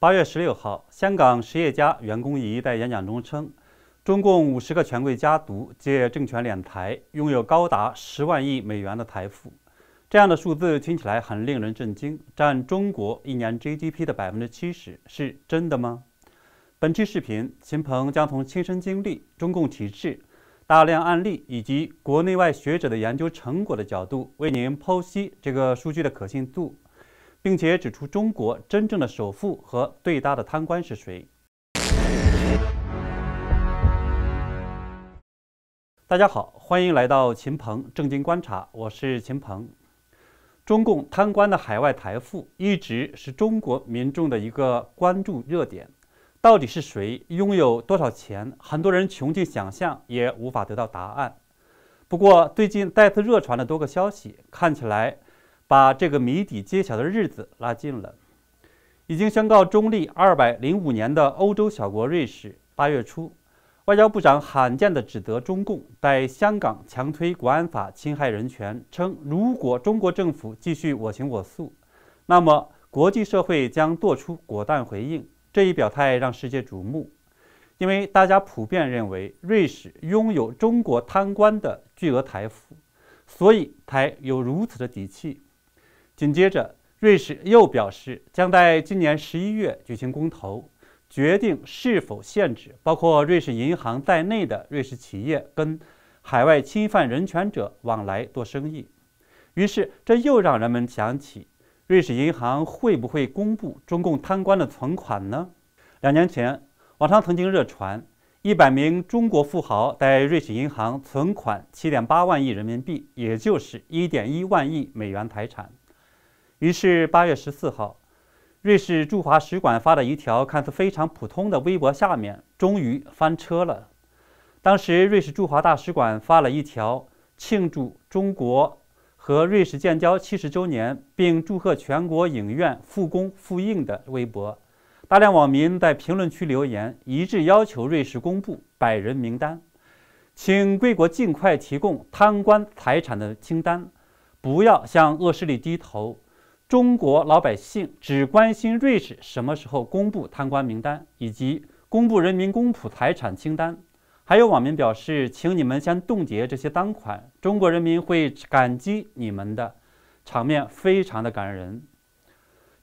八月十六号，香港实业家袁弓仪在演讲中称，中共五十个权贵家族借政权敛财，拥有高达十万亿美元的财富。这样的数字听起来很令人震惊，占中国一年 GDP 的百分之七十，是真的吗？本期视频，秦鹏将从亲身经历、中共体制、大量案例以及国内外学者的研究成果的角度，为您剖析这个数据的可信度，并且指出中国真正的首富和最大的贪官是谁。大家好，欢迎来到秦鹏正经观察，我是秦鹏。中共贪官的海外财富一直是中国民众的一个关注热点。到底是谁拥有多少钱？很多人穷尽想象也无法得到答案。不过，最近再次热传的多个消息，看起来把这个谜底揭晓的日子拉近了。已经宣告中立二百零五年的欧洲小国瑞士，八月初。外交部长罕见地指责中共在香港强推国安法侵害人权，称如果中国政府继续我行我素，那么国际社会将做出果断回应。这一表态让世界瞩目，因为大家普遍认为瑞士拥有中国贪官的巨额财富，所以才有如此的底气。紧接着，瑞士又表示将在今年十一月举行公投。决定是否限制包括瑞士银行在内的瑞士企业跟海外侵犯人权者往来做生意。于是，这又让人们想起，瑞士银行会不会公布中共贪官的存款呢？两年前，网上曾经热传一百名中国富豪在瑞士银行存款七点八万亿人民币，也就是一点一万亿美元财产。于是，八月十四号。瑞士驻华使馆发的一条看似非常普通的微博，下面终于翻车了。当时，瑞士驻华大使馆发了一条庆祝中国和瑞士建交七十周年，并祝贺全国影院复工复映的微博。大量网民在评论区留言，一致要求瑞士公布百人名单，请贵国尽快提供贪官财产的清单，不要向恶势力低头。中国老百姓只关心瑞士什么时候公布贪官名单，以及公布人民公仆财产清单。还有网民表示，请你们先冻结这些赃款，中国人民会感激你们的。场面非常的感人。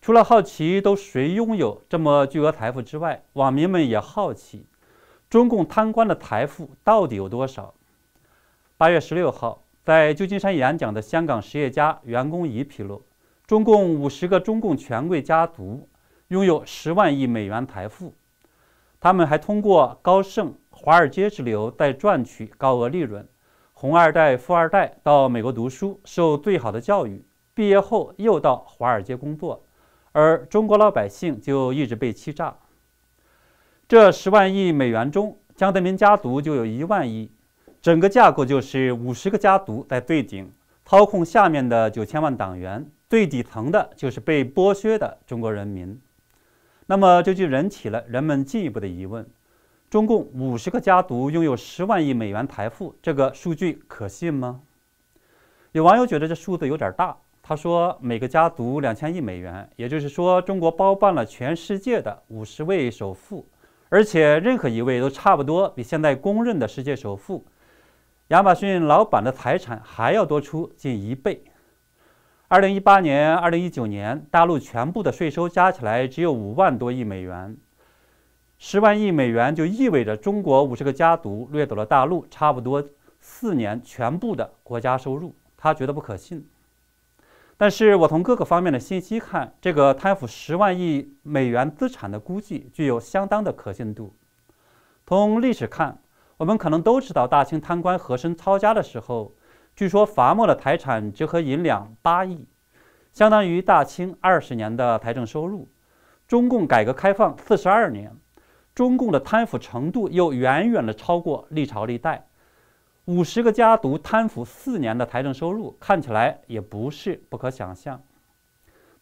除了好奇都谁拥有这么巨额财富之外，网民们也好奇，中共贪官的财富到底有多少？八月十六号，在旧金山演讲的香港实业家袁弓仪披露。中共五十个中共权贵家族拥有十万亿美元财富，他们还通过高盛、华尔街之流在赚取高额利润。红二代、富二代到美国读书，受最好的教育，毕业后又到华尔街工作，而中国老百姓就一直被欺诈。这十万亿美元中，江泽民家族就有一万亿，整个架构就是五十个家族在最顶，操控下面的九千万党员。最底层的就是被剥削的中国人民，那么这就引起了人们进一步的疑问：中共五十个家族拥有十万亿美元财富，这个数据可信吗？有网友觉得这数字有点大，他说每个家族两千亿美元，也就是说中国包办了全世界的五十位首富，而且任何一位都差不多比现在公认的世界首富亚马逊老板的财产还要多出近一倍。二零一八年、二零一九年，大陆全部的税收加起来只有五万多亿美元，十万亿美元就意味着中国五十个家族掠走了大陆差不多四年全部的国家收入，他觉得不可信。但是我从各个方面的信息看，这个贪腐十万亿美元资产的估计具有相当的可信度。从历史看，我们可能都知道大清贪官和珅抄家的时候。据说罚没的财产折合银两八亿，相当于大清二十年的财政收入。中共改革开放四十二年，中共的贪腐程度又远远的超过历朝历代。五十个家族贪腐四年的财政收入，看起来也不是不可想象。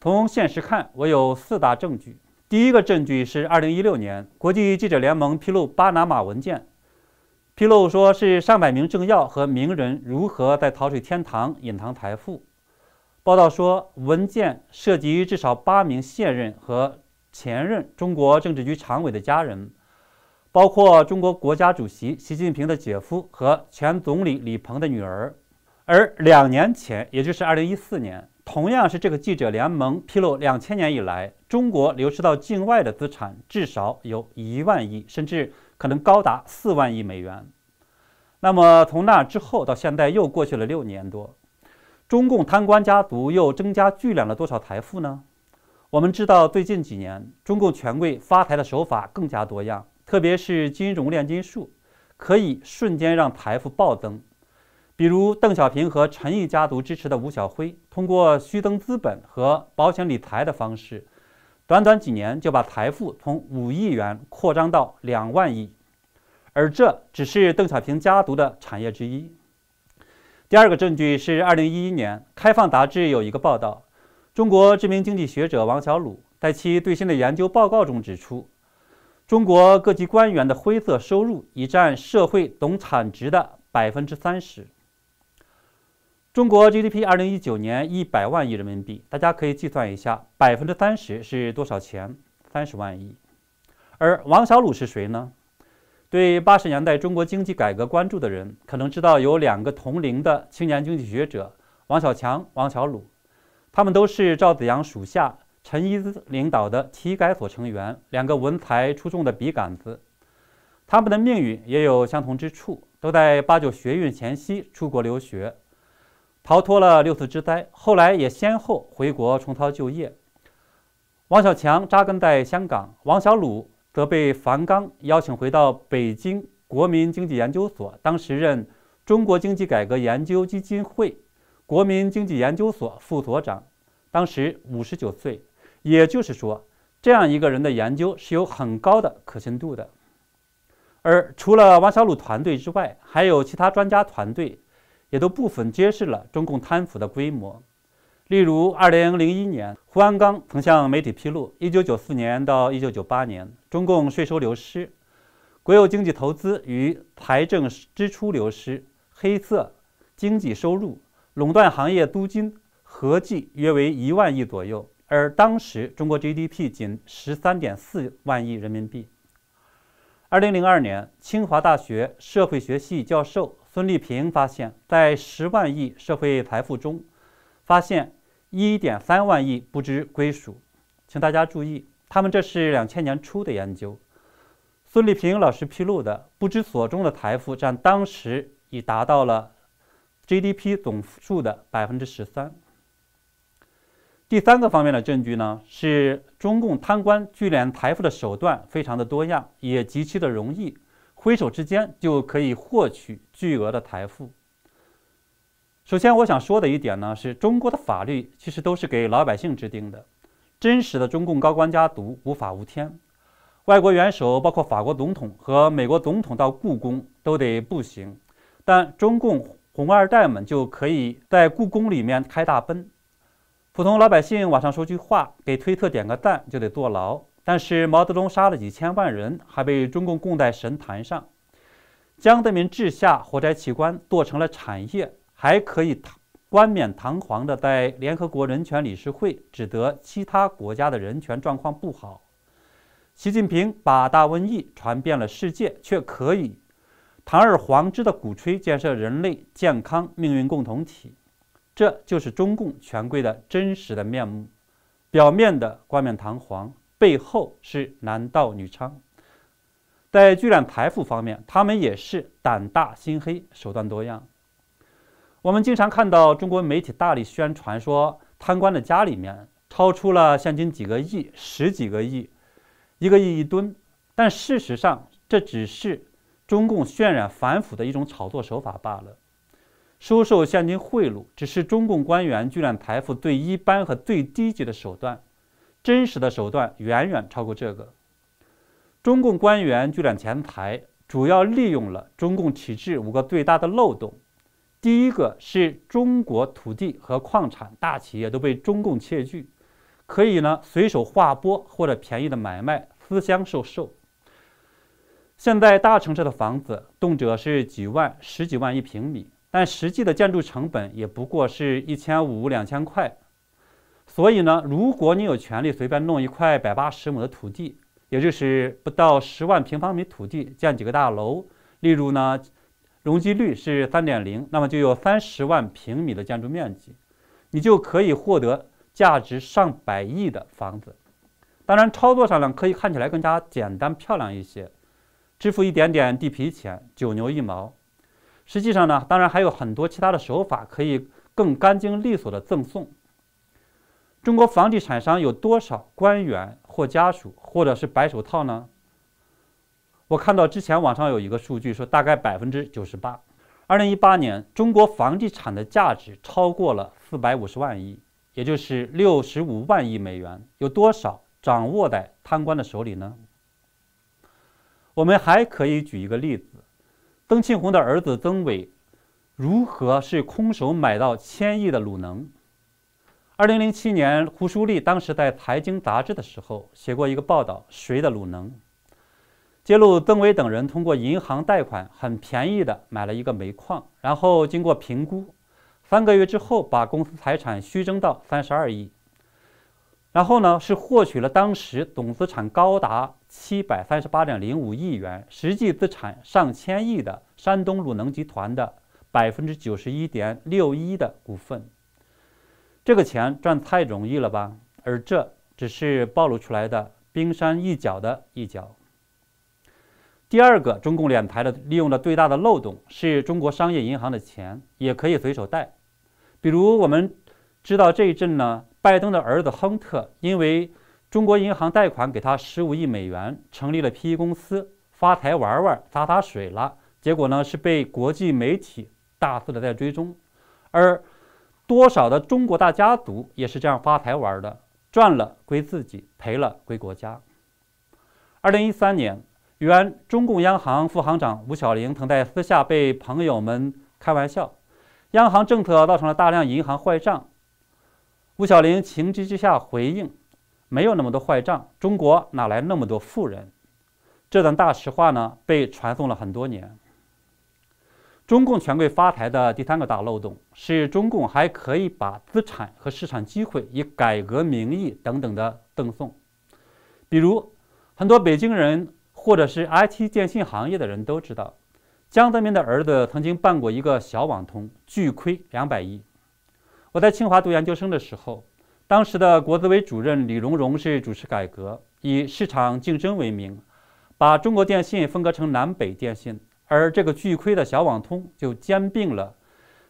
从现实看，我有四大证据。第一个证据是二零一六年，国际记者联盟披露巴拿马文件。披露说是上百名政要和名人如何在逃税天堂隐藏财富。报道说，文件涉及至少八名现任和前任中国政治局常委的家人，包括中国国家主席习近平的姐夫和前总理李鹏的女儿。而两年前，也就是二零一四年，同样是这个记者联盟披露，两千年以来，中国流失到境外的资产至少有一万亿，甚至可能高达四万亿美元。那么从那之后到现在，又过去了六年多。中共贪官家族又增加巨量了多少财富呢？我们知道，最近几年中共权贵发财的手法更加多样，特别是金融炼金术，可以瞬间让财富暴增。比如邓小平和陈毅家族支持的吴晓辉，通过虚增资本和保险理财的方式，短短几年就把财富从五亿元扩张到两万亿，而这只是邓小平家族的产业之一。第二个证据是，二零一一年《开放》杂志有一个报道，中国知名经济学者王小鲁在其最新的研究报告中指出，中国各级官员的灰色收入已占社会总产值的百分之三十。中国 GDP 二零一九年一百万亿人民币，大家可以计算一下，百分之三十是多少钱？三十万亿。而王小鲁是谁呢？对八十年代中国经济改革关注的人，可能知道有两个同龄的青年经济学者王小强、王小鲁，他们都是赵紫阳属下陈一之领导的体改所成员，两个文才出众的笔杆子。他们的命运也有相同之处，都在八九学运前夕出国留学，逃脱了六四之灾，后来也先后回国重操旧业。王小强扎根在香港，王小鲁。则被樊纲邀请回到北京国民经济研究所，当时任中国经济改革研究基金会国民经济研究所副所长，当时五十九岁。也就是说，这样一个人的研究是有很高的可信度的。而除了王小鲁团队之外，还有其他专家团队，也都部分揭示了中共贪腐的规模。例如，二零零一年，胡鞍钢曾向媒体披露，一九九四年到一九九八年，中共税收流失、国有经济投资与财政支出流失、黑色经济收入、垄断行业租金合计约为一万亿左右，而当时中国 GDP 仅十三点四万亿人民币。二零零二年，清华大学社会学系教授孙立平发现，在十万亿社会财富中，发现一点三万亿不知归属，请大家注意，他们这是两千年初的研究。孙立平老师披露的不知所终的财富占当时已达到了 GDP 总数的百分之十三。第三个方面的证据呢，是中共贪官聚敛财富的手段非常的多样，也极其的容易，挥手之间就可以获取巨额的财富。首先，我想说的一点呢，是中国的法律其实都是给老百姓制定的。真实的中共高官家族无法无天，外国元首包括法国总统和美国总统到故宫都得步行，但中共红二代们就可以在故宫里面开大奔。普通老百姓网上说句话，给推特点个赞就得坐牢。但是毛泽东杀了几千万人，还被中共供在神坛上。江泽民治下火灾器官做成了产业。还可以冠冕堂皇地在联合国人权理事会指责其他国家的人权状况不好。习近平把大瘟疫传遍了世界，却可以堂而皇之地鼓吹建设人类健康命运共同体。这就是中共权贵的真实的面目：表面的冠冕堂皇，背后是男盗女娼。在聚敛财富方面，他们也是胆大心黑，手段多样。我们经常看到中国媒体大力宣传说，贪官的家里面超出了现金几个亿、十几个亿、一个亿一吨，但事实上这只是中共渲染反腐的一种炒作手法罢了。收受现金贿赂只是中共官员聚敛财富最一般和最低级的手段，真实的手段远远超过这个。中共官员聚敛钱财，主要利用了中共体制五个最大的漏洞。第一个是中国土地和矿产大企业都被中共窃据，可以呢随手划拨或者便宜的买卖私相授受。现在大城市的房子动辄是几万、十几万一平米，但实际的建筑成本也不过是一千五、两千块。所以呢，如果你有权利随便弄一块百八十亩的土地，也就是不到十万平方米土地建几个大楼，例如呢，容积率是三点零，那么就有三十万平米的建筑面积，你就可以获得价值上百亿的房子。当然，操作上呢，可以看起来更加简单漂亮一些，支付一点点地皮钱，九牛一毛。实际上呢，当然还有很多其他的手法可以更干净利索的赠送。中国房地产商有多少官员或家属或者是白手套呢？我看到之前网上有一个数据说，大概百分之九十八。二零一八年，中国房地产的价值超过了四百五十万亿，也就是六十五万亿美元。有多少？掌握在贪官的手里呢？我们还可以举一个例子：曾庆红的儿子曾伟如何是空手买到千亿的鲁能？二零零七年，胡舒立当时在《财经》杂志的时候写过一个报道：“谁的鲁能？”揭露曾伟等人通过银行贷款很便宜的买了一个煤矿，然后经过评估，三个月之后把公司财产虚增到三十二亿。然后呢，是获取了当时总资产高达七百三十八点零五亿元、实际资产上千亿的山东鲁能集团的百分之九十一点六一的股份。这个钱赚太容易了吧？而这只是暴露出来的冰山一角的一角。第二个中共敛财的利用的最大的漏洞是中国商业银行的钱也可以随手贷，比如我们知道这一阵呢。拜登的儿子亨特因为中国银行贷款给他十五亿美元，成立了 PE 公司，发财玩玩洒洒水了。结果呢是被国际媒体大肆的在追踪，而多少的中国大家族也是这样发财玩的，赚了归自己，赔了归国家。二零一三年，原中共央行副行长吴晓玲曾在私下被朋友们开玩笑，央行政策造成了大量银行坏账。吴晓玲情急之下回应：“没有那么多坏账，中国哪来那么多富人？”这段大实话呢，被传颂了很多年。中共权贵发财的第三个大漏洞是，中共还可以把资产和市场机会以改革名义等等的赠送。比如，很多北京人或者是 IT 电信行业的人都知道，江泽民的儿子曾经办过一个小网通，巨亏两百亿。我在清华读研究生的时候，当时的国资委主任李荣荣是主持改革，以市场竞争为名，把中国电信分割成南北电信，而这个巨亏的小网通就兼并了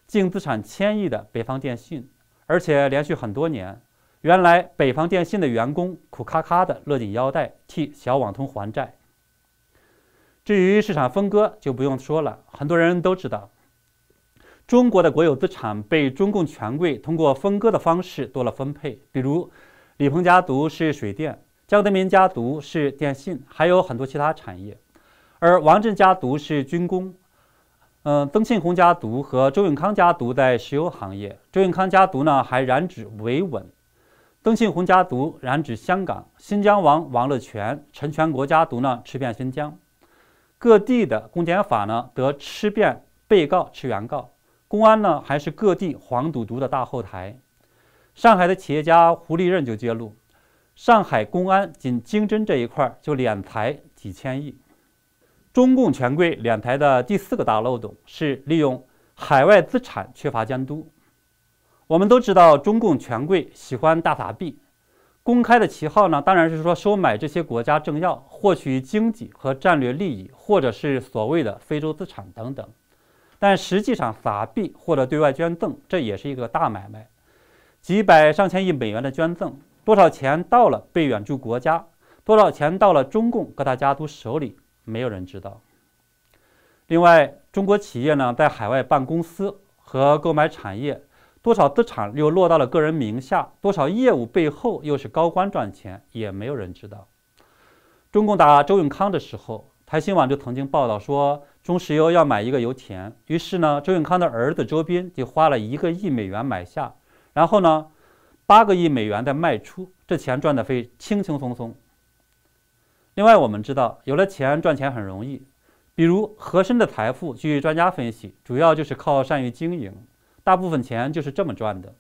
净资产千亿的北方电信，而且连续很多年，原来北方电信的员工苦咔咔的勒紧腰带替小网通还债。至于市场分割就不用说了，很多人都知道。中国的国有资产被中共权贵通过分割的方式做了分配，比如李鹏家族是水电，江泽民家族是电信，还有很多其他产业。而王震家族是军工，嗯，曾庆红家族和周永康家族在石油行业，周永康家族呢还染指维稳，曾庆红家族染指香港，新疆王王乐泉、陈全国家族呢吃遍新疆，各地的公检法呢得吃遍被告吃原告。公安呢，还是各地黄赌毒的大后台。上海的企业家胡立任就揭露，上海公安仅经侦这一块就敛财几千亿。中共权贵敛财的第四个大漏洞是利用海外资产缺乏监督。我们都知道，中共权贵喜欢大撒币，公开的旗号呢，当然是说收买这些国家政要，获取经济和战略利益，或者是所谓的非洲资产等等。但实际上，撒币或者对外捐赠，这也是一个大买卖。几百上千亿美元的捐赠，多少钱到了被援助国家，多少钱到了中共各大家族手里，没有人知道。另外，中国企业呢，在海外办公司和购买产业，多少资产又落到了个人名下，多少业务背后又是高官赚钱，也没有人知道。中共打周永康的时候，台新网就曾经报道说。中石油要买一个油田，于是呢，周永康的儿子周斌就花了一个亿美元买下，然后呢，八个亿美元再卖出，这钱赚得非轻轻松松。另外，我们知道，有了钱赚钱很容易，比如和珅的财富，据专家分析，主要就是靠善于经营，大部分钱就是这么赚的。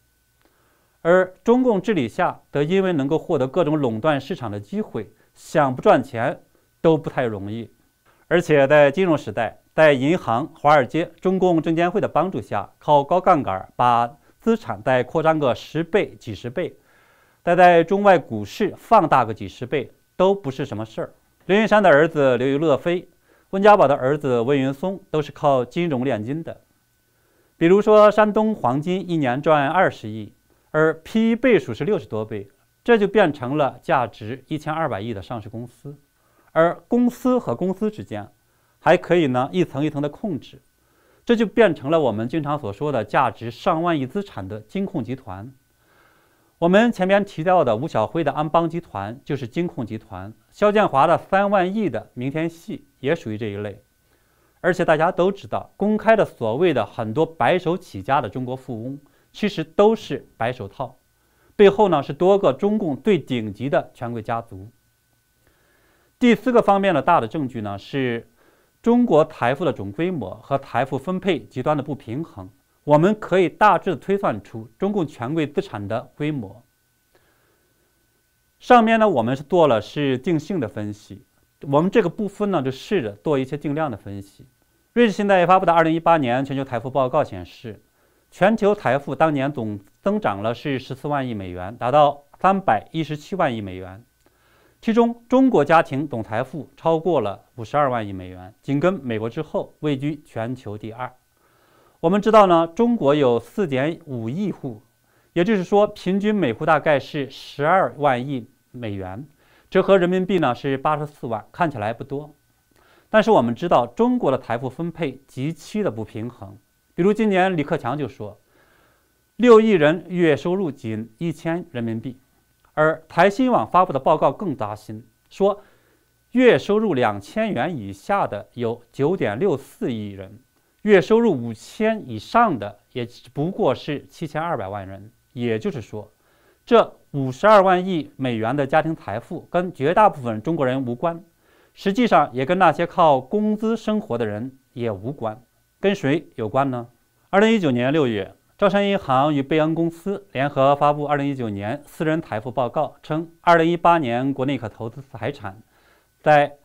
而中共治理下，则因为能够获得各种垄断市场的机会，想不赚钱都不太容易。而且在金融时代，在银行、华尔街、中共证监会的帮助下，靠高杠杆把资产再扩张个十倍、几十倍，再在中外股市放大个几十倍，都不是什么事儿。刘云山的儿子刘乐飞，温家宝的儿子温云松，都是靠金融炼金的。比如说，山东黄金一年赚二十亿，而 P/E 倍数是六十多倍，这就变成了价值一千二百亿的上市公司。而公司和公司之间，还可以呢一层一层的控制，这就变成了我们经常所说的价值上万亿资产的金控集团。我们前面提到的吴晓辉的安邦集团就是金控集团，肖建华的三万亿的明天系也属于这一类。而且大家都知道，公开的所谓的很多白手起家的中国富翁，其实都是白手套，背后呢是多个中共最顶级的权贵家族。第四个方面的大的证据呢，是中国财富的总规模和财富分配极端的不平衡。我们可以大致推算出中共权贵资产的规模。上面呢，我们是做了是定性的分析，我们这个部分呢，就试着做一些定量的分析。瑞士信贷发布的2018年全球财富报告显示，全球财富当年总增长了是14万亿美元，达到317万亿美元。其中，中国家庭总财富超过了五十二万亿美元，紧跟美国之后，位居全球第二。我们知道呢，中国有四点五亿户，也就是说，平均每户大概是十二万亿美元，折合人民币呢是八十四万，看起来不多。但是我们知道，中国的财富分配极其的不平衡。比如今年李克强就说，六亿人月收入仅一千人民币。而台新网发布的报告更扎心，说月收入两千元以下的有九点六四亿人，月收入五千以上的也不过是七千二百万人。也就是说，这五十二万亿美元的家庭财富跟绝大部分中国人无关，实际上也跟那些靠工资生活的人也无关。跟谁有关呢？二零一九年六月。招商银行与贝恩公司联合发布二零一九年私人财富报告，称二零一八年国内可投资财产在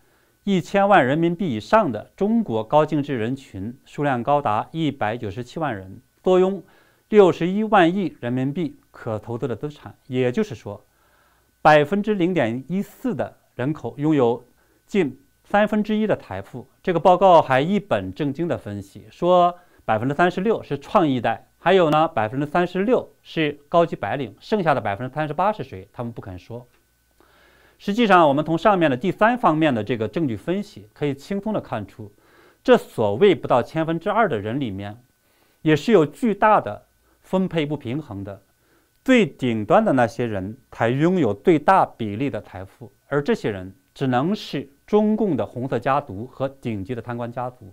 一千万人民币以上的中国高净值人群数量高达197万人，坐拥61万亿人民币可投资的资产。也就是说，百分之0.14的人口拥有近三分之一的财富。这个报告还一本正经地分析说，百分之三十六是创一代。还有呢，百分之三十六是高级白领，剩下的百分之三十八是谁？他们不肯说。实际上，我们从上面的第三方面的这个证据分析，可以轻松的看出，这所谓不到千分之二的人里面，也是有巨大的分配不平衡的。最顶端的那些人才拥有最大比例的财富，而这些人只能是中共的红色家族和顶级的贪官家族。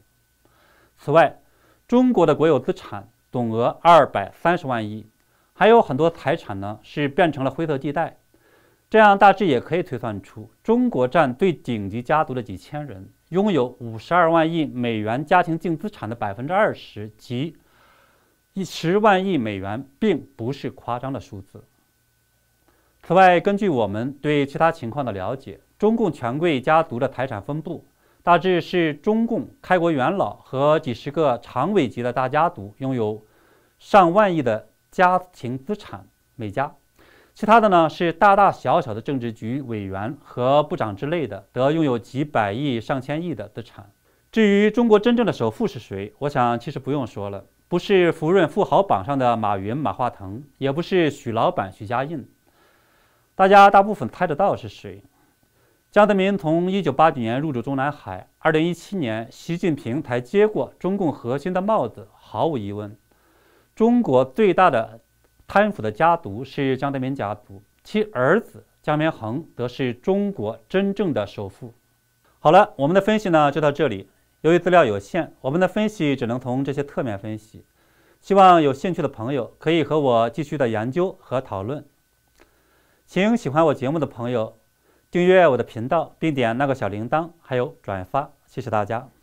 此外，中国的国有资产。总额二百三十万亿，还有很多财产呢是变成了灰色地带，这样大致也可以推算出，中国占最顶级家族的几千人拥有五十二万亿美元家庭净资产的百分之二十，即一十万亿美元，并不是夸张的数字。此外，根据我们对其他情况的了解，中共权贵家族的财产分布。大致是中共开国元老和几十个常委级的大家族拥有上万亿的家庭资产每家，其他的呢是大大小小的政治局委员和部长之类的，得拥有几百亿、上千亿的资产。至于中国真正的首富是谁，我想其实不用说了，不是福润富豪榜上的马云、马化腾，也不是许老板、许家印，大家大部分猜得到是谁。江泽民从1989年入驻中南海，2017年习近平才接过中共核心的帽子。毫无疑问，中国最大的贪腐的家族是江泽民家族，其儿子江绵恒则是中国真正的首富。好了，我们的分析呢就到这里。由于资料有限，我们的分析只能从这些侧面分析。希望有兴趣的朋友可以和我继续的研究和讨论。请喜欢我节目的朋友。订阅我的频道，并点那个小铃铛，还有转发，谢谢大家。